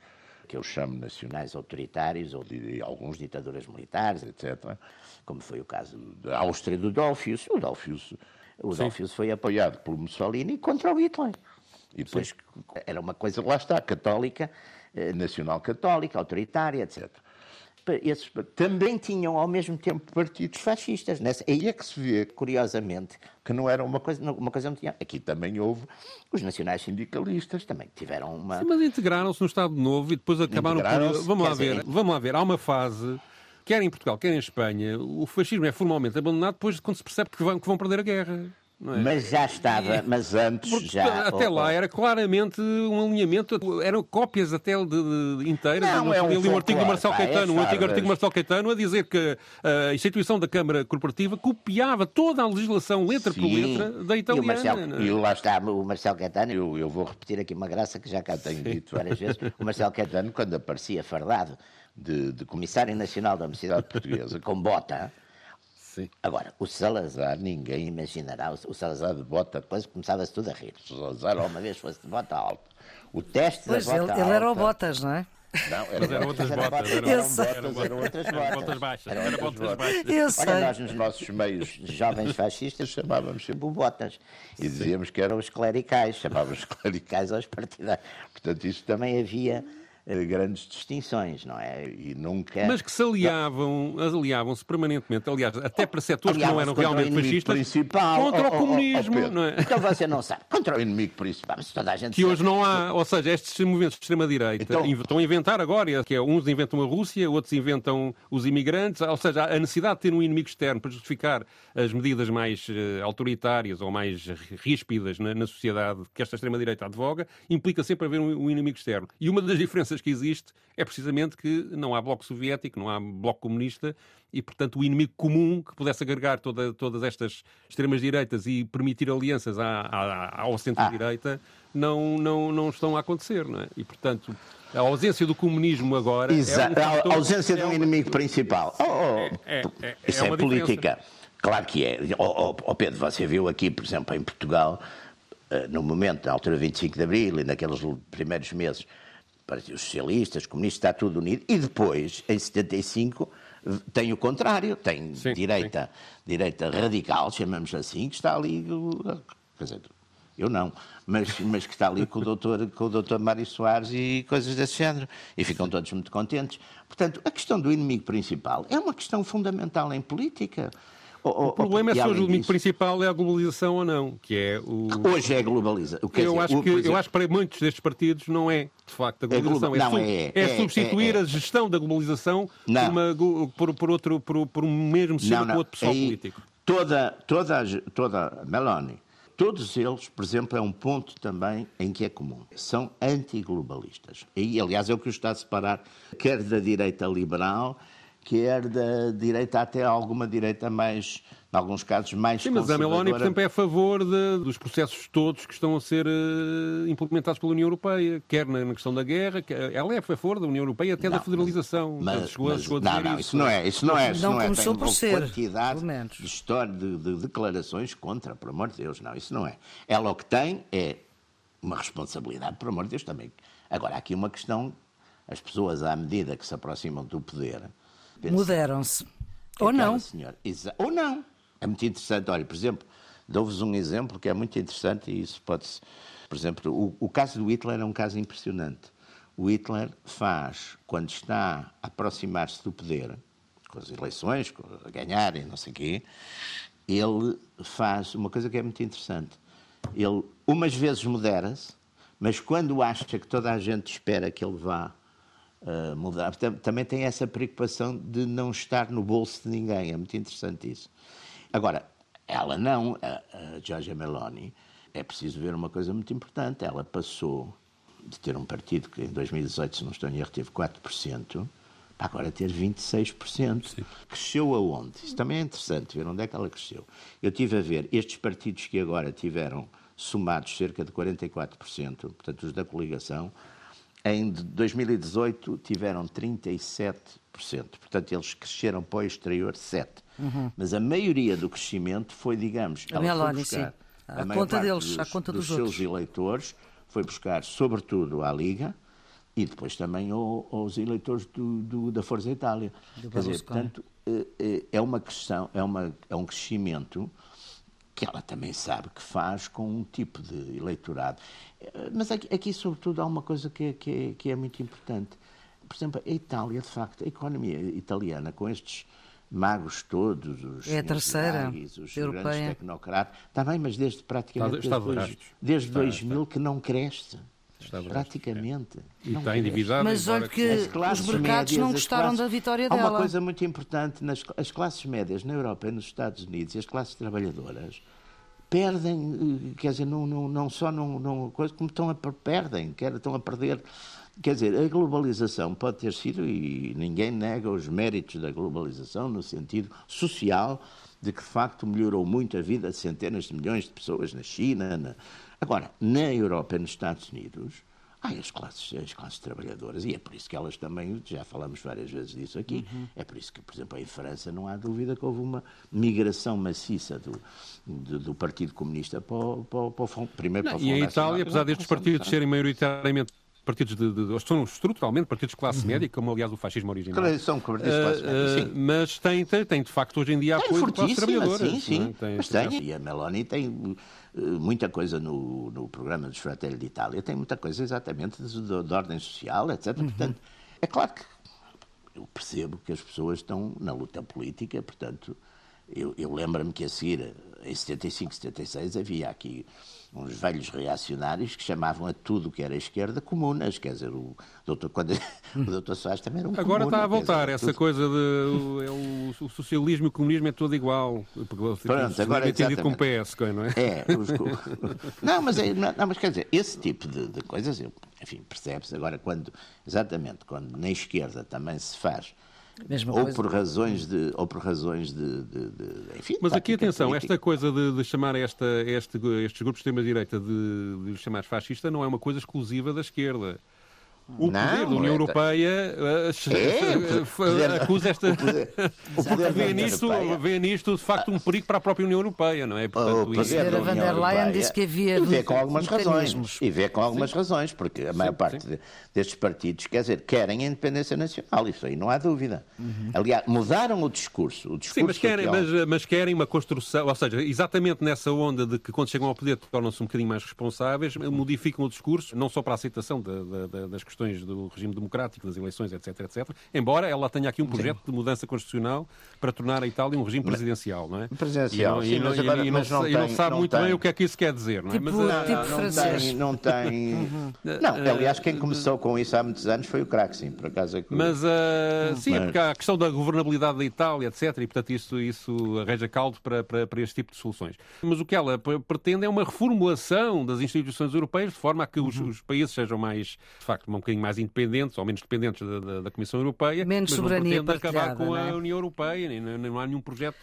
B: que eu chamo nacionais autoritários, ou de, de alguns ditaduras militares, etc., como foi o caso da Áustria do Dolfius. O Dolfius, o Dolfius foi apoiado por Mussolini contra o Hitler. E depois Sim. era uma coisa, lá está, católica, eh, nacional católica, autoritária, etc esses também tinham ao mesmo tempo partidos fascistas. Nessa, aí é que se vê, curiosamente, que não era uma coisa, uma coisa não tinha. Aqui também houve os nacionais sindicalistas, também tiveram uma.
C: Sim, mas integraram-se no Estado Novo e depois acabaram por. Vamos lá ver, vamos lá ver, há uma fase. Quer em Portugal, quer em Espanha, o fascismo é formalmente abandonado depois quando se percebe que vão, que vão perder a guerra. É?
B: Mas já estava, mas antes Porque já.
C: Até lá era claramente um alinhamento, eram cópias até de, de inteiras.
B: Não, é um,
C: ali um artigo do Marcelo Caetano, é um antigo artigo do Marcelo Caetano a dizer que a instituição da Câmara Corporativa copiava toda a legislação, letra Sim. por letra, da italiana.
B: E, o Marcelo, e lá está o Marcelo Caetano, eu, eu, vou repetir aqui uma graça que já cá tenho dito várias vezes. O Marcelo Caetano, quando aparecia fardado de, de Comissário Nacional da Universidade Portuguesa, com bota Sim. Agora, o Salazar, ninguém imaginará, o Salazar de bota, depois começava-se tudo a rir. O Salazar, uma vez fosse de bota alta. O teste
A: pois
B: da bota
A: ele,
B: alta...
A: ele era o Botas, não é?
C: Não, era, eram outras botas. botas,
B: eram, eram, botas, eram outras botas. Eram botas baixas. Eram
C: outras botas baixas.
A: Eu sei.
B: Olha, nós nos nossos meios jovens fascistas chamávamos sempre botas. E dizíamos que eram os clericais, chamávamos clericais aos partidários. Portanto, isso também havia grandes distinções, não é?
C: E nunca. Mas que se aliavam, aliavam-se permanentemente, aliás, até para setores que não eram realmente fascistas,
B: principal,
C: contra o comunismo, oh, oh, não é?
B: Então você não sabe, contra o inimigo principal, mas toda a gente
C: Que sabe. hoje não há, ou seja, estes movimentos de extrema-direita então... estão a inventar agora, que é uns inventam a Rússia, outros inventam os imigrantes, ou seja, a necessidade de ter um inimigo externo para justificar as medidas mais uh, autoritárias ou mais ríspidas na, na sociedade que esta extrema-direita advoga, implica sempre haver um, um inimigo externo. E uma das diferenças que existe é precisamente que não há bloco soviético, não há bloco comunista e, portanto, o inimigo comum que pudesse agregar toda, todas estas extremas-direitas e permitir alianças à, à, ao centro-direita ah. não, não, não estão a acontecer, não é? E, portanto, a ausência do comunismo agora.
B: Exato, é um fator, a ausência de um é inimigo principal. Oh, oh. É, é, é, Isso é, política. Claro que é. Oh, oh, Pedro, você viu aqui, por exemplo, em Portugal, eh, no momento, na altura 25 de Abril e naqueles primeiros meses, Partidos Socialistas, Comunistas, está tudo unido. E depois, em 75, tem o contrário, tem sim, direita, sim. direita radical, chamamos assim, que está ali, quer dizer, eu não, mas, mas que está ali com o doutor, com o doutor Mário Soares e coisas desse género, e ficam todos muito contentes. Portanto, a questão do inimigo principal é uma questão fundamental em política.
C: Oh, o problema é se hoje o limite principal é a globalização ou não, que é o...
B: Hoje é a globalização.
C: Eu, dizer, acho que, eu acho que para muitos destes partidos não é, de facto, a globalização. É,
B: não, é, é,
C: é, substituir a gestão da globalização por, uma, por, por, outro, por, por um mesmo sistema com outro pessoal político.
B: Toda, toda, toda Meloni, todos eles, por exemplo, é um ponto também em que é comum. São antiglobalistas. E, aliás, é o que está a separar, quer da direita liberal, quer da direita até alguma direita mais, em alguns casos, mais
C: Sim, mas a Meloni, por exemplo, é a favor de, dos processos todos que estão a ser uh, implementados pela União Europeia, quer na, na, questão da guerra, que, ela é a favor da União Europeia até não, da federalização.
B: Mas, chegou, mas, chegou não, não, isso não é, isso não é, isso
A: não,
B: não
A: é. começou
B: por
A: ser,
B: quantidade de história, de, de declarações contra, por amor de Deus, não, isso não é. Ela o que tem é uma responsabilidade, por amor de Deus, também. Agora, há aqui uma questão, as pessoas, à medida que se aproximam do poder,
A: Mudaram-se. Ou não.
B: Senhora, ou não. É muito interessante. Olha, por exemplo, dou-vos um exemplo que é muito interessante e isso pode-se. Por exemplo, o, o caso do Hitler é um caso impressionante. O Hitler faz, quando está a aproximar-se do poder, com as eleições, a ganhar e não sei o quê, ele faz uma coisa que é muito interessante. Ele, umas vezes, modera-se, mas quando acha que toda a gente espera que ele vá uh, mudar. Também tem essa preocupação de não estar no bolso de ninguém. É muito interessante isso. Agora, ela não, a, a Giorgia Meloni, é preciso ver uma coisa muito importante. Ela passou de ter um partido que em 2018, se não estou em erro, teve 4%, para agora ter 26%. Sim. Cresceu aonde? Isso também é interessante ver onde é que ela cresceu. Eu tive a ver estes partidos que agora tiveram somados cerca de 44%, portanto os da coligação, em 2018 tiveram 37%. Portanto, eles cresceram para o exterior 7%. Uhum. Mas a maioria do crescimento foi, digamos,
A: a ela foi buscar a, a conta deles, dos, a conta dos,
B: dos seus eleitores, foi buscar sobretudo à Liga e depois também aos eleitores do, do, da Força Itália. Do Quer dizer, portanto, é, é, é uma questão, é, uma, é um crescimento que ela também sabe que faz com um tipo de eleitorado. Mas aqui, aqui sobretudo, há uma coisa que é, que, que é muito importante. Por exemplo, a Itália, de facto, a economia italiana, com estes magos todos, os,
A: é a terceira
B: magos, os europeia. grandes tecnocratas, está bem, mas desde praticamente está, está desde, desde está, 2000 está. que não cresce. Praticamente.
C: É. E está endividado.
A: Mas olha que os mercados médias, não gostaram classes, da vitória
B: há
A: dela.
B: Há uma coisa muito importante, nas, as classes médias na Europa e nos Estados Unidos e as classes trabalhadoras perdem, eh, quer dizer, não, não, não só não, não coisa, como estão a perdem, quer, estão a perder. Quer dizer, a globalização pode ter sido, e ninguém nega os méritos da globalização no sentido social, de que de facto melhorou muito a vida de centenas de milhões de pessoas na China. Na... Agora, na Europa e nos Estados Unidos, Há as classes, as classes trabalhadoras, e é por isso que elas também, já falamos várias vezes disso aqui, uhum. é por isso que, por exemplo, em França não há dúvida que houve uma migração maciça do, do, do Partido Comunista para o, para, para o primeiro não, para o
C: E em Itália, apesar destes partidos serem maioritariamente partidos de, de, são estruturalmente partidos de classe uhum. média, como aliás o fascismo original.
B: São partidos de classe média, sim.
C: Mas tem, tem, tem, de facto hoje em dia apoio de classe trabalhadora.
B: Sim, sim. Tem, mas tem, e a Meloni tem muita coisa no, no programa dos Fratelli d'Italia, tem muita coisa exatamente de, de, de ordem social, etc. Uhum. Portanto, é claro que eu percebo que as pessoas estão na luta política, portanto, eu, eu lembro-me que a seguir, em 75, 76, havia aqui uns velhos reacionários que chamavam a tudo que era esquerda comunas, quer dizer, o doutor, quando, (laughs) o doutor Soares também era um
C: Agora
B: comuna,
C: está a voltar essa tudo... coisa de o, é o, o, socialismo e o comunismo é tudo igual.
B: Pronto, agora é
C: entendido com PS, não é?
B: É, os, (laughs) não, mas é, não, mas quer dizer, esse tipo de, de coisas, enfim, percebe-se agora quando, exatamente, quando na esquerda também se faz Mesma ou coisa. por razões de ou por razões de, de, de enfim,
C: mas aqui atenção política. esta coisa de, de chamar esta este, estes grupos de extrema direita de, de chamar fascista não é uma coisa exclusiva da esquerda o não, poder da União é, Europeia é, acusa esta. O poder, (laughs) o poder vê, nisto, vê nisto, de facto, um perigo para a própria União Europeia, não é?
A: Portanto, o poder da van der Leyen disse que havia.
B: E vê com algumas razões. E vê com algumas sim. razões, porque a maior sim, parte sim. destes partidos, quer dizer, querem a independência nacional, isso aí não há dúvida. Uhum. Aliás, mudaram o discurso. O discurso
C: sim, mas querem, mas, mas, querem uma construção, ou seja, exatamente nessa onda de que quando chegam ao poder tornam-se um bocadinho mais responsáveis, modificam o discurso, não só para a aceitação das questões questões do regime democrático, das eleições, etc, etc. Embora ela tenha aqui um projeto Sim. de mudança constitucional para tornar a Itália um regime presidencial, não é?
B: Presidencial,
C: e não, sim, e, mas, e, mas não, e não sabe não muito tem. bem o que é que isso quer dizer, não é?
A: Tipo, mas, não, tipo
B: não, tem, não tem... Uhum. Não, aliás, quem começou com isso há muitos anos foi o Craxi, por acaso é que...
C: Mas, uh, sim, mas... porque há a questão da governabilidade da Itália, etc, e portanto isso, isso arranja caldo para, para, para este tipo de soluções. Mas o que ela pretende é uma reformulação das instituições europeias de forma a que os, uhum. os países sejam mais, de facto, bocadinho mais independentes ou menos dependentes da, da, da Comissão Europeia,
A: menos
C: mas
A: soberania
C: não acabar com
A: é?
C: a União Europeia, não, não há nenhum projeto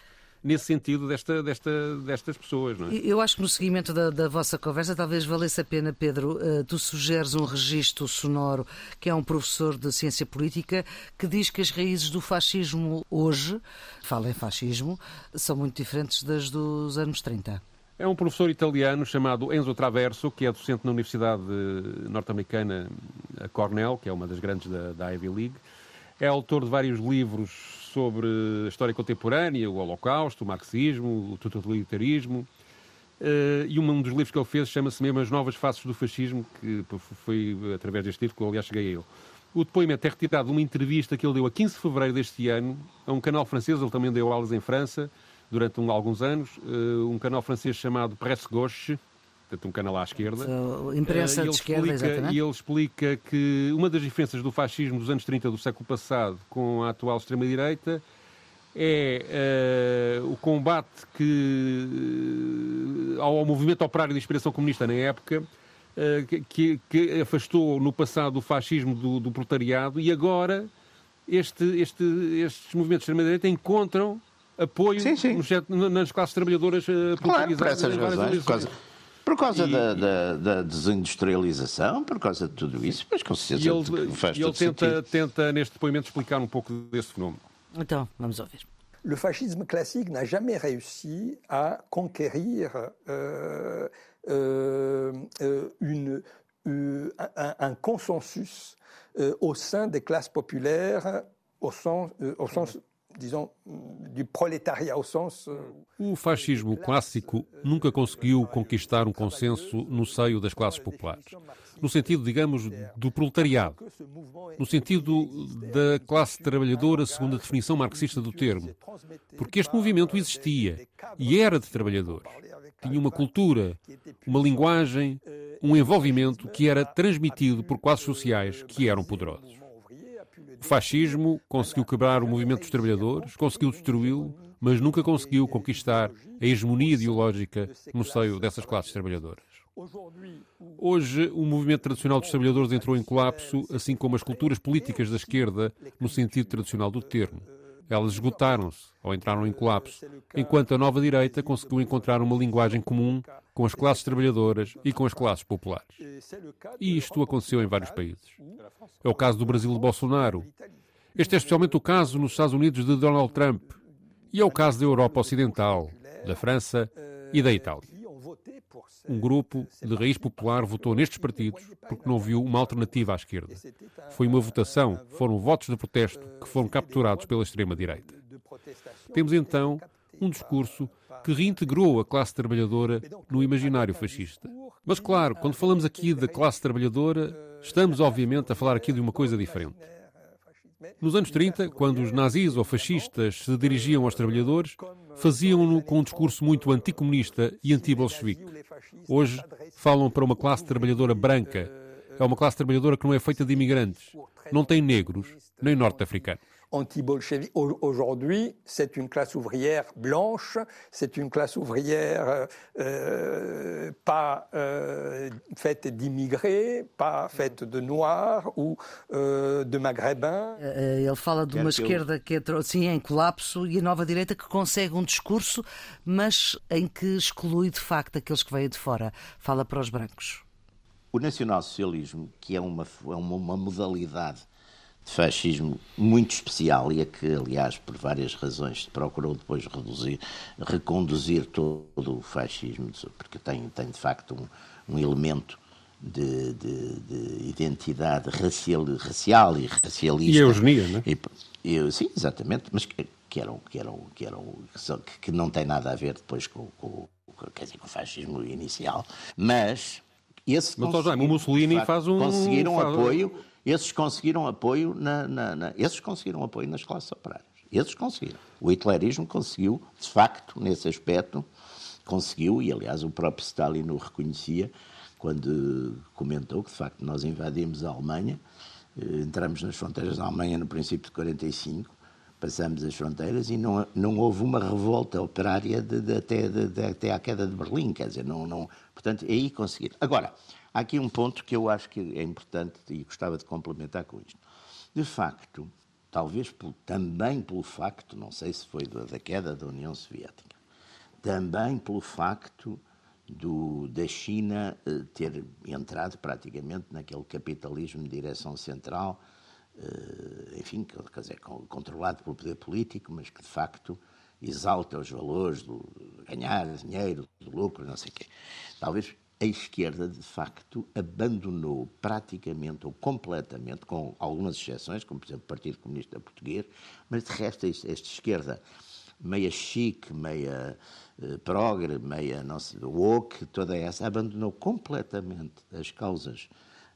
C: nesse sentido desta, desta, destas pessoas. Não é?
A: Eu acho que no seguimento da, da, vossa conversa talvez valesse a pena, Pedro, uh, tu sugeres um registro sonoro que é um professor de ciência política que diz que as raízes do fascismo hoje, fala em fascismo, são muito diferentes das dos anos 30.
C: É um professor italiano chamado Enzo Traverso, que é docente na Universidade Norte-Americana Cornell, que é uma das grandes da, da Ivy League. É autor de vários livros sobre a história contemporânea, o Holocausto, o marxismo, o totalitarismo. Uh, e um dos livros que ele fez chama-se mesmo As Novas Faces do Fascismo, que foi através deste livro que eu, aliás, cheguei a ele. O depoimento é retirado de uma entrevista que ele deu a 15 de fevereiro deste ano a um canal francês, ele também deu aulas em França, durante um, alguns anos, uh, um canal francês chamado Presse Gauche, portanto um canal à esquerda.
A: So, imprensa uh, de esquerda, explica, exatamente.
C: E ele explica que uma das diferenças do fascismo dos anos 30 do século passado com a atual extrema-direita é uh, o combate que, ao, ao movimento operário de inspiração comunista na época, que, que, afastou no passado o fascismo do, do proletariado e agora este, este, estes movimentos de extrema-direita encontram apoio sim, sim. nas classes trabalhadoras uh,
B: claro, por essas razões. Por causa, por causa e, da, da, da, desindustrialização, por causa de tudo isso, mas com certeza
C: e ele, faz e ele tenta, tenta, neste depoimento, explicar um pouco desse fenómeno.
A: Então, vamos ouvir.
D: Le fascisme classique n'a jamais réussi à conquérir euh, euh, euh une, euh, un, un, consensus euh, au sein des classes populaires au sens, au sens Euh,
C: o fascismo clássico nunca conseguiu conquistar um consenso no seio das classes populares, no sentido, digamos, do proletariado, no sentido da classe trabalhadora, segundo a definição marxista do termo, porque este movimento existia e era de trabalhadores. Tinha uma cultura, uma linguagem, um envolvimento que era transmitido por classes sociais que eram poderosos. O fascismo conseguiu quebrar o movimento dos trabalhadores, conseguiu destruí-lo, mas nunca conseguiu conquistar a hegemonia ideológica no seio dessas classes trabalhadoras. Hoje, o movimento tradicional dos trabalhadores entrou em colapso, assim como as culturas políticas da esquerda, no sentido tradicional do termo. Elas esgotaram-se ou entraram em colapso, enquanto a nova direita conseguiu encontrar uma linguagem comum com as classes trabalhadoras e com as classes populares. E isto aconteceu em vários países. É o caso do Brasil de Bolsonaro. Este é especialmente o caso nos Estados Unidos de Donald Trump. E é o caso da Europa Ocidental, da França e da Itália. Um grupo de raiz popular votou nestes partidos porque não viu uma alternativa à esquerda. Foi uma votação, foram votos de protesto que foram capturados pela extrema-direita. Temos então um discurso que reintegrou a classe trabalhadora no imaginário fascista. Mas, claro, quando falamos aqui da classe trabalhadora, estamos obviamente a falar aqui de uma coisa diferente. Nos anos 30, quando os nazis ou fascistas se dirigiam aos trabalhadores, faziam-no com um discurso muito anticomunista e anti-bolchevique. Hoje falam para uma classe trabalhadora branca. É uma classe trabalhadora que não é feita de imigrantes. Não tem negros, nem norte-africanos
D: anti-bolchevique. Aujourd'hui, c'est une classe ouvrière blanche, c'est une classe ouvrière euh, pas euh, faite d'immigrés, pas faite de noirs ou euh, de maghrébins.
A: Eh, ele fala de uma esquerda que entrou assim em colapso e a nova direita que consegue um discurso, mas em que exclui de facto aqueles que vêm de fora. Fala para os brancos.
B: O nacionalsocialismo, que é uma, é uma, uma modalidade de fascismo muito especial e a que, aliás, por várias razões, procurou depois reduzir, reconduzir todo o fascismo, porque tem, tem de facto um, um elemento de, de, de, identidade racial, racial e racialista.
C: E eugenia, não é?
B: E, sim, exatamente, mas que, que, eram, que, eram, que, eram, que não tem nada a ver depois com, com, quer dizer, com o fascismo inicial, mas esse
C: mas, o Mussolini faz um
B: conseguiram faz... apoio esses conseguiram apoio na, na, na, esses conseguiram apoio nas classes operárias. Esses conseguiram. O hitlerismo conseguiu, de facto, nesse aspecto, conseguiu, e aliás o próprio Stalin o reconhecia quando comentou que, de facto, nós invadimos a Alemanha, eh, entramos nas fronteiras da Alemanha no princípio de 45, passamos as fronteiras e não, não houve uma revolta operária de, de, até, de, até à queda de Berlim, quer dizer, não, não, portanto, aí conseguiram. Agora, Há aqui um ponto que eu acho que é importante e gostava de complementar com isto. De facto, talvez também pelo facto, não sei se foi da queda da União Soviética, também pelo facto do, da China eh, ter entrado praticamente naquele capitalismo de direção central, eh, enfim, quer dizer, controlado pelo poder político, mas que de facto exalta os valores do ganhar dinheiro, do lucro, não sei o quê. Talvez a esquerda, de facto, abandonou praticamente ou completamente, com algumas exceções, como por exemplo o Partido Comunista Português, mas de resto esta esquerda meia chique, meia uh, progre, meia não sei, woke, toda essa, abandonou completamente as causas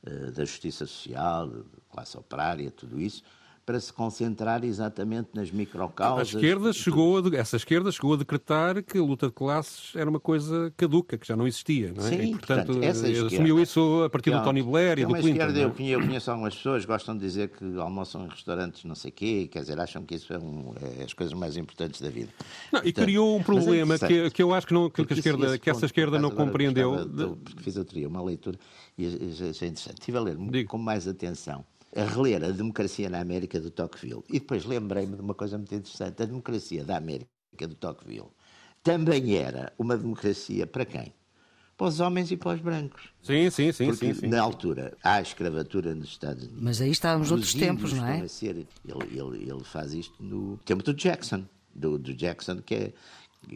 B: uh, da justiça social, classe operária, tudo isso, para se concentrar exatamente nas microcausas.
C: A esquerda chegou a, essa esquerda chegou a decretar que a luta de classes era uma coisa caduca, que já não existia, não é?
B: Sim,
C: e,
B: portanto, portanto essa esquerda,
C: assumiu isso a partir do Tony Blair e do Clinton. Esquerda,
B: é? eu, conheço, eu conheço algumas pessoas que gostam de dizer que almoçam em restaurantes não sei quê, quer dizer, acham que isso é, um, é as coisas mais importantes da vida.
C: Não, portanto, e criou um é problema é que, que eu acho que, não, que, que a esquerda, que essa esquerda não compreendeu.
B: De... Porque fiz outro dia uma leitura e achei interessante. Estive a ler Digo. com mais atenção a reler a democracia na América do Tocqueville. E depois lembrei-me de uma coisa muito interessante. A democracia da América do Tocqueville também era uma democracia para quem? Para os homens e para os brancos.
C: Sim, sim, sim.
B: Porque
C: sim, sim.
B: na altura há escravatura nos Estados Unidos.
A: Mas aí estávamos outros tempos, não é?
B: Ser, ele, ele, ele faz isto no tempo do Jackson. Do, do Jackson, que é,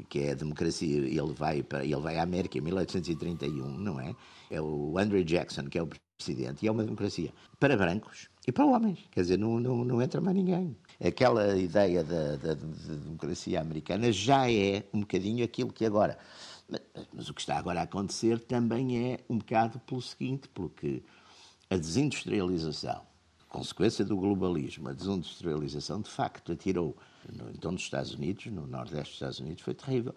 B: que é a democracia. Ele vai, para, ele vai à América em 1831, não é? É o Andrew Jackson, que é o presidente, e é uma democracia para brancos e para homens. Quer dizer, não, não, não entra mais ninguém. Aquela ideia da, da, da, democracia americana já é um bocadinho aquilo que agora. Mas, mas o que está agora a acontecer também é um bocado pelo seguinte, porque a desindustrialização, consequência do globalismo, a desindustrialização de facto atirou, no, então nos Estados Unidos, no Nordeste dos Estados Unidos, foi terrível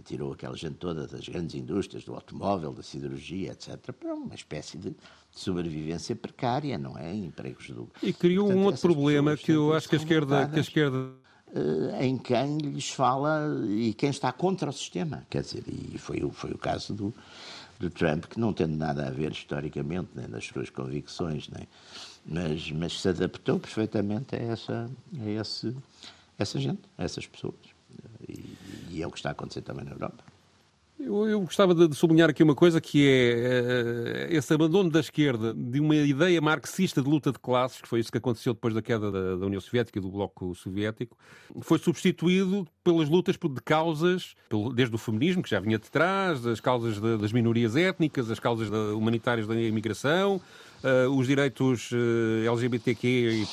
B: tirou aquela gente toda das grandes indústrias, do automóvel, da siderurgia, etc., para uma espécie de sobrevivência precária, não é? Empregos do.
C: E criou Portanto, um outro problema que eu acho que a esquerda. Que a esquerda...
B: Eh, em quem lhes fala e quem está contra o sistema. Quer dizer, e foi, foi o caso do, do Trump, que não tem nada a ver historicamente, nem nas suas convicções, nem, mas, mas se adaptou perfeitamente a essa, a esse, essa gente, a essas pessoas. E, e é o que está a acontecer também na Europa.
C: Eu, eu gostava de, sublinhar aqui uma coisa que é uh, esse abandono da esquerda de uma ideia marxista de luta de classes, que foi isso que aconteceu depois da queda da, da União Soviética e do Bloco Soviético, foi substituído pelas lutas de causas, desde o feminismo, que já vinha de trás, as causas de, das minorias étnicas, as causas humanitárias da imigração, uh, os direitos uh, LGBTQ,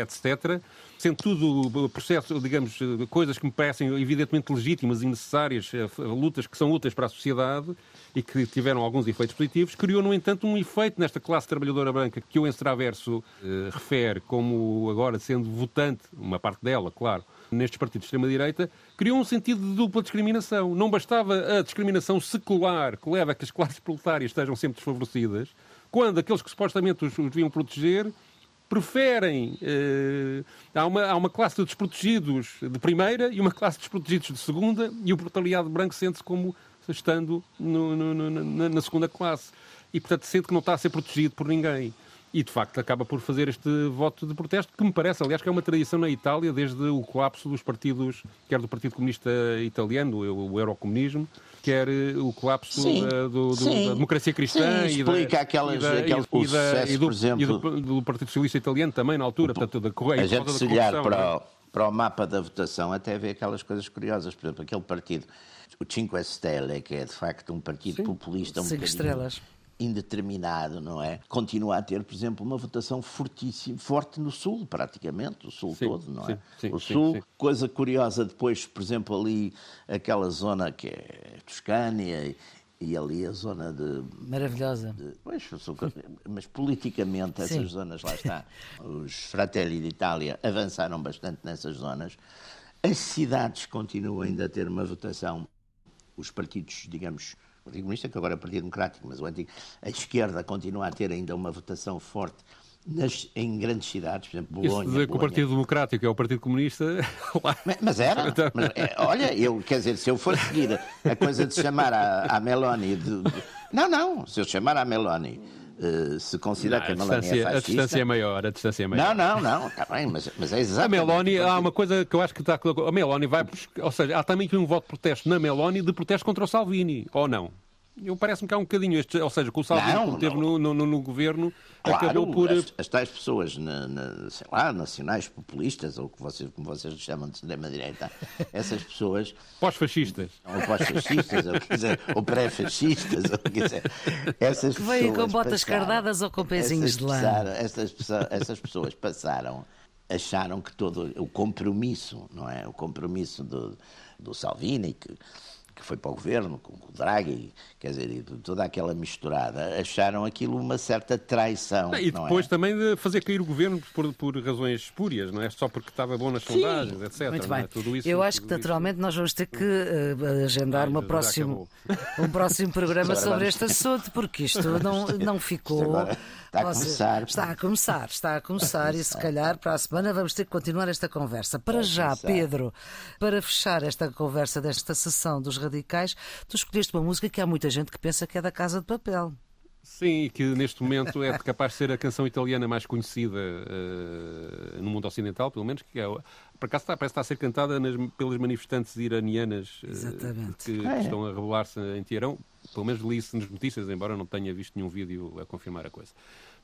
C: etc sendo tudo processo, digamos, coisas que me parecem evidentemente legítimas e necessárias, eh, lutas que são úteis para a sociedade e que tiveram alguns efeitos positivos, criou, no entanto, um efeito nesta classe trabalhadora branca que o Enstraverso eh, refere como agora sendo votante, uma parte dela, claro, nestes partidos de extrema-direita, criou um sentido de dupla discriminação. Não bastava a discriminação secular que leva a que as classes proletárias estejam sempre desfavorecidas, quando aqueles que supostamente os, os deviam proteger preferem. Uh, há, uma, há uma classe de desprotegidos de primeira e uma classe de desprotegidos de segunda, e o proletariado branco sente-se como estando no, no, no, na, na segunda classe. E, portanto, sente que não está a ser protegido por ninguém e de facto acaba por fazer este voto de protesto, que me parece, aliás, que é uma tradição na Itália desde o colapso dos partidos, quer do Partido Comunista Italiano, o, o Eurocomunismo, quer eh, o colapso da, do, do, da democracia cristã
B: sim, e, da, aquelas, e, da, aqueles e, sucesso,
C: e, do,
B: por exemplo,
C: e do, do, Partido Socialista Italiano também na altura, portanto, da correia.
B: A gente se olhar para, o, para o mapa da votação até vê aquelas coisas curiosas, por exemplo, aquele partido, o Cinque Stelle, que é de facto um partido sim. populista, um
A: Cinco estrelas
B: indeterminado, não é? Continua a ter, por exemplo, uma votação fortíssima, forte no Sul, praticamente, o Sul sim, todo, não é? Sim, o Sul, coisa curiosa, depois, por exemplo, ali, aquela zona que é Toscânia e, e ali a zona de.
A: Maravilhosa.
B: De, pois, mas politicamente essas Sim. zonas, lá está. Os Fratelli d'Italia avançaram bastante nessas zonas. As cidades continuam ainda a ter uma votação, os partidos, digamos, o Partido Comunista, que agora é o Partido Democrático, mas o antigo, a esquerda continua a ter ainda uma votação forte nas, em grandes cidades, por exemplo, Bolonha.
C: Isso dizer que o Partido Democrático é o Partido Comunista. (laughs)
B: mas, mas era. Então- mas, é, olha, eu, quer dizer, se eu for seguir a coisa de chamar a, a Meloni. De, de, não, não, se eu chamar a Meloni Uh, se considera que a Meloni é fascista...
C: A distância é maior, a distância é maior.
B: Não, não, não, está bem, mas, mas é exatamente...
C: A Meloni, há uma coisa que eu acho que está... A Meloni vai... Ou seja, há também um voto de protesto na Meloni de protesto contra o Salvini, ou não? Eu parece-me que há um bocadinho este, ou seja, com o Salvini não, que teve no, no, no, governo, claro, acabou por.
B: As, as tais pessoas, na, na, sei lá, nacionais populistas, ou que vocês, como vocês chamam de extrema-direita, essas pessoas.
C: Pós-fascistas.
B: Ou pós-fascistas, ou, dizer, ou pré-fascistas, ou quer dizer. Essas
A: que veio com botas passaram, cardadas ou com pezinhos de lã.
B: Essas, essas pessoas passaram, acharam que todo o compromisso, não é? O compromisso do, do Salvini, que que foi para o governo, com o Draghi, quer dizer, toda aquela misturada, acharam aquilo uma certa traição.
C: e depois
B: é?
C: também de fazer cair o governo por, por razões espúrias, não é? Só porque estava bom nas Sim. sondagens, etc.
A: Muito
C: bem.
A: É? Tudo isso, Eu acho que naturalmente isso. nós vamos ter que uh, agendar uma próximo, um próximo programa sobre este assunto, porque isto não, não ficou.
B: Está a começar.
A: Está a começar, está a começar e se calhar para a semana vamos ter que continuar esta conversa. Para já, Pedro, para fechar esta conversa desta sessão dos radicais, tu escolheste uma música que há muita gente que pensa que é da Casa de Papel.
C: Sim, que neste momento é capaz de ser a canção italiana mais conhecida uh, no mundo ocidental, pelo menos, que é, por acaso está, parece estar a ser cantada nas, pelas manifestantes iranianas uh, que, ah, é. estão a rebelar-se em Teherão. Pelo menos li isso nas notícias, embora não tenha visto nenhum vídeo a confirmar a coisa.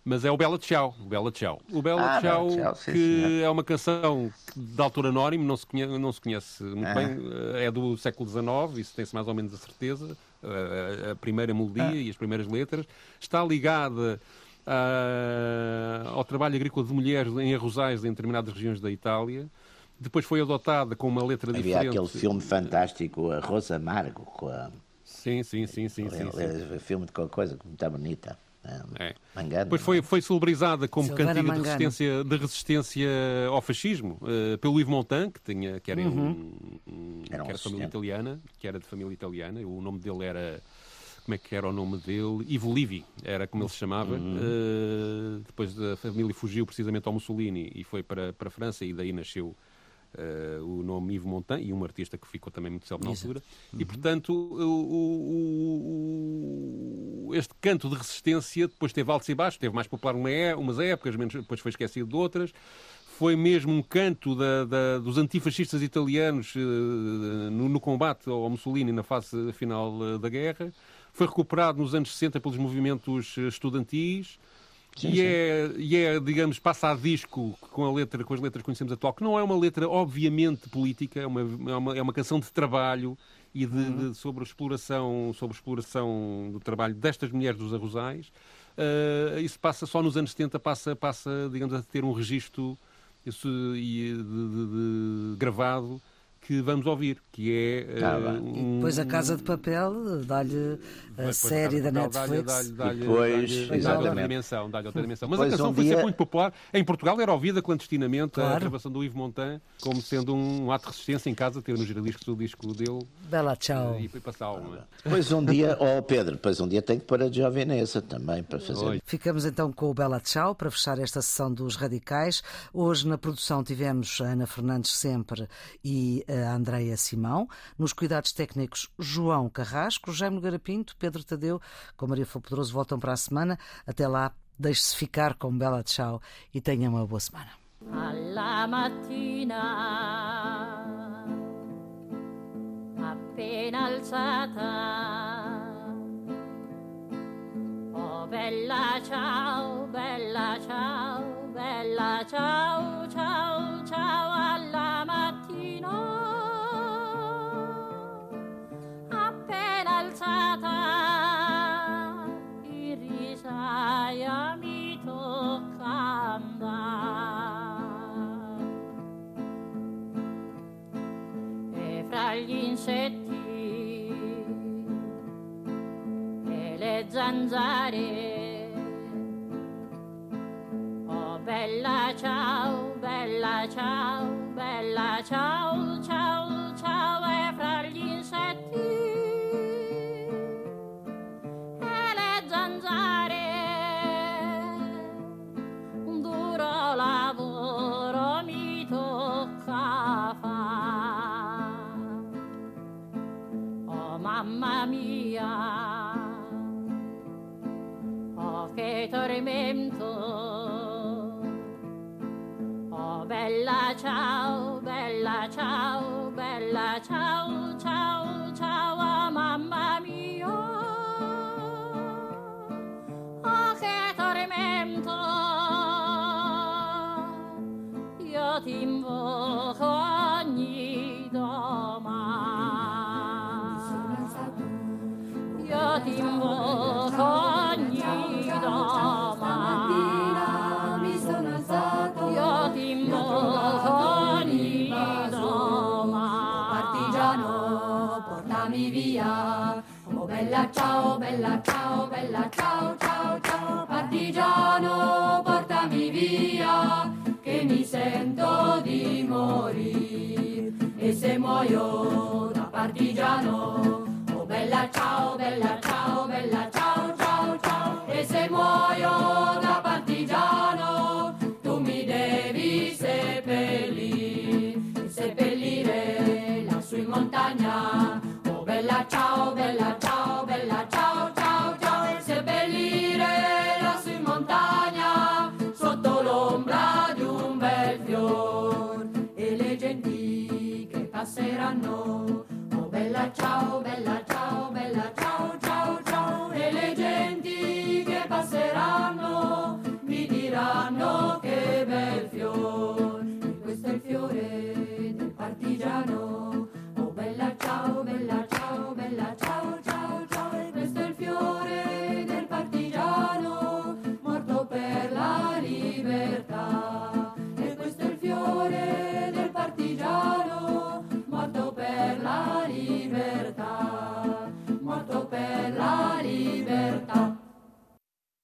C: Mas é o Bela Tchau, o Bela Tchau. O Bela ah, Tchau, que sim, é uma canção de altura anónimo, não se conhece, não se conhece muito ah. bem, eh, é do século XIX, isso tem-se mais ou menos a certeza, a, a primeira melodia ah. e as primeiras letras. Está ligada uh, ao trabalho agrícola de mulheres em arrozais em determinadas regiões da Itália. Depois foi adotada com uma letra
B: Havia
C: diferente.
B: Havia aquele filme fantástico, Arroz Amargo, com a...
C: Sim, sim, sim, sim. sim, sim.
B: sim. Filme de qualquer coisa muito bonita.
C: É. Mangano, Depois foi, foi celebrizada como Silveira cantiga de resistência, de resistência ao fascismo uh, pelo Yves Montand, que, tinha, que era, uhum. um, um, era, um que era família italiana, que era de família italiana. O nome dele era como é que era o nome dele? Ivo Livi, era como ele se chamava. Uhum. Uh, depois a família fugiu precisamente ao Mussolini e foi para, para a França e daí nasceu Uh, o nome Yves Montand e um artista que ficou também muito célebre na altura. Uhum. E, portanto, o, o, este canto de resistência depois teve altos e baixos, teve mais popular uma é, umas épocas, menos, depois foi esquecido de outras. foi mesmo um canto da, da, dos antifascistas italianos uh, no, no, combate ao Mussolini na fase final uh, da guerra. Foi recuperado nos anos 60 pelos movimentos estudantis. Sim, e, É, e é, digamos, passa a disco com, a letra, com as letras que conhecemos atual, que não é uma letra obviamente política, é uma, é uma, é uma canção de trabalho e de, uhum. de, sobre, exploração, sobre exploração do trabalho destas mulheres dos arrozais. Uh, isso passa só nos anos 70, passa, passa digamos, a ter um registro isso, de, de, de, gravado que vamos ouvir, que é...
E: Um, e depois a Casa de Papel dá-lhe a série da Netflix.
B: Dá-lhe outra
C: dimensão. Dá outra dimensão. Mas a canção um foi dia... sempre muito popular. Em Portugal era ouvida clandestinamente claro. a gravação do Yves Montand como sendo um ato de resistência em casa, ter no giradiscos o disco dele.
E: Bela tchau.
C: E foi passar uma.
B: Pois um dia, ó oh Pedro, pois um dia tem que pôr a Jovenesa também para fazer. Oi.
E: Ficamos então com o Bela Tchau para fechar esta sessão dos Radicais. Hoje na produção tivemos a Ana Fernandes sempre e a a Andreia Simão, nos cuidados técnicos João Carrasco, Jaime Nogueira Pinto, Pedro Tadeu, com Maria Fou Poderoso voltam para a semana. Até lá, deixe-se ficar com bela tchau e tenha uma boa semana. Alla mattina appena alzata Oh bella ciao, bella ciao, bella ciao, ciao bella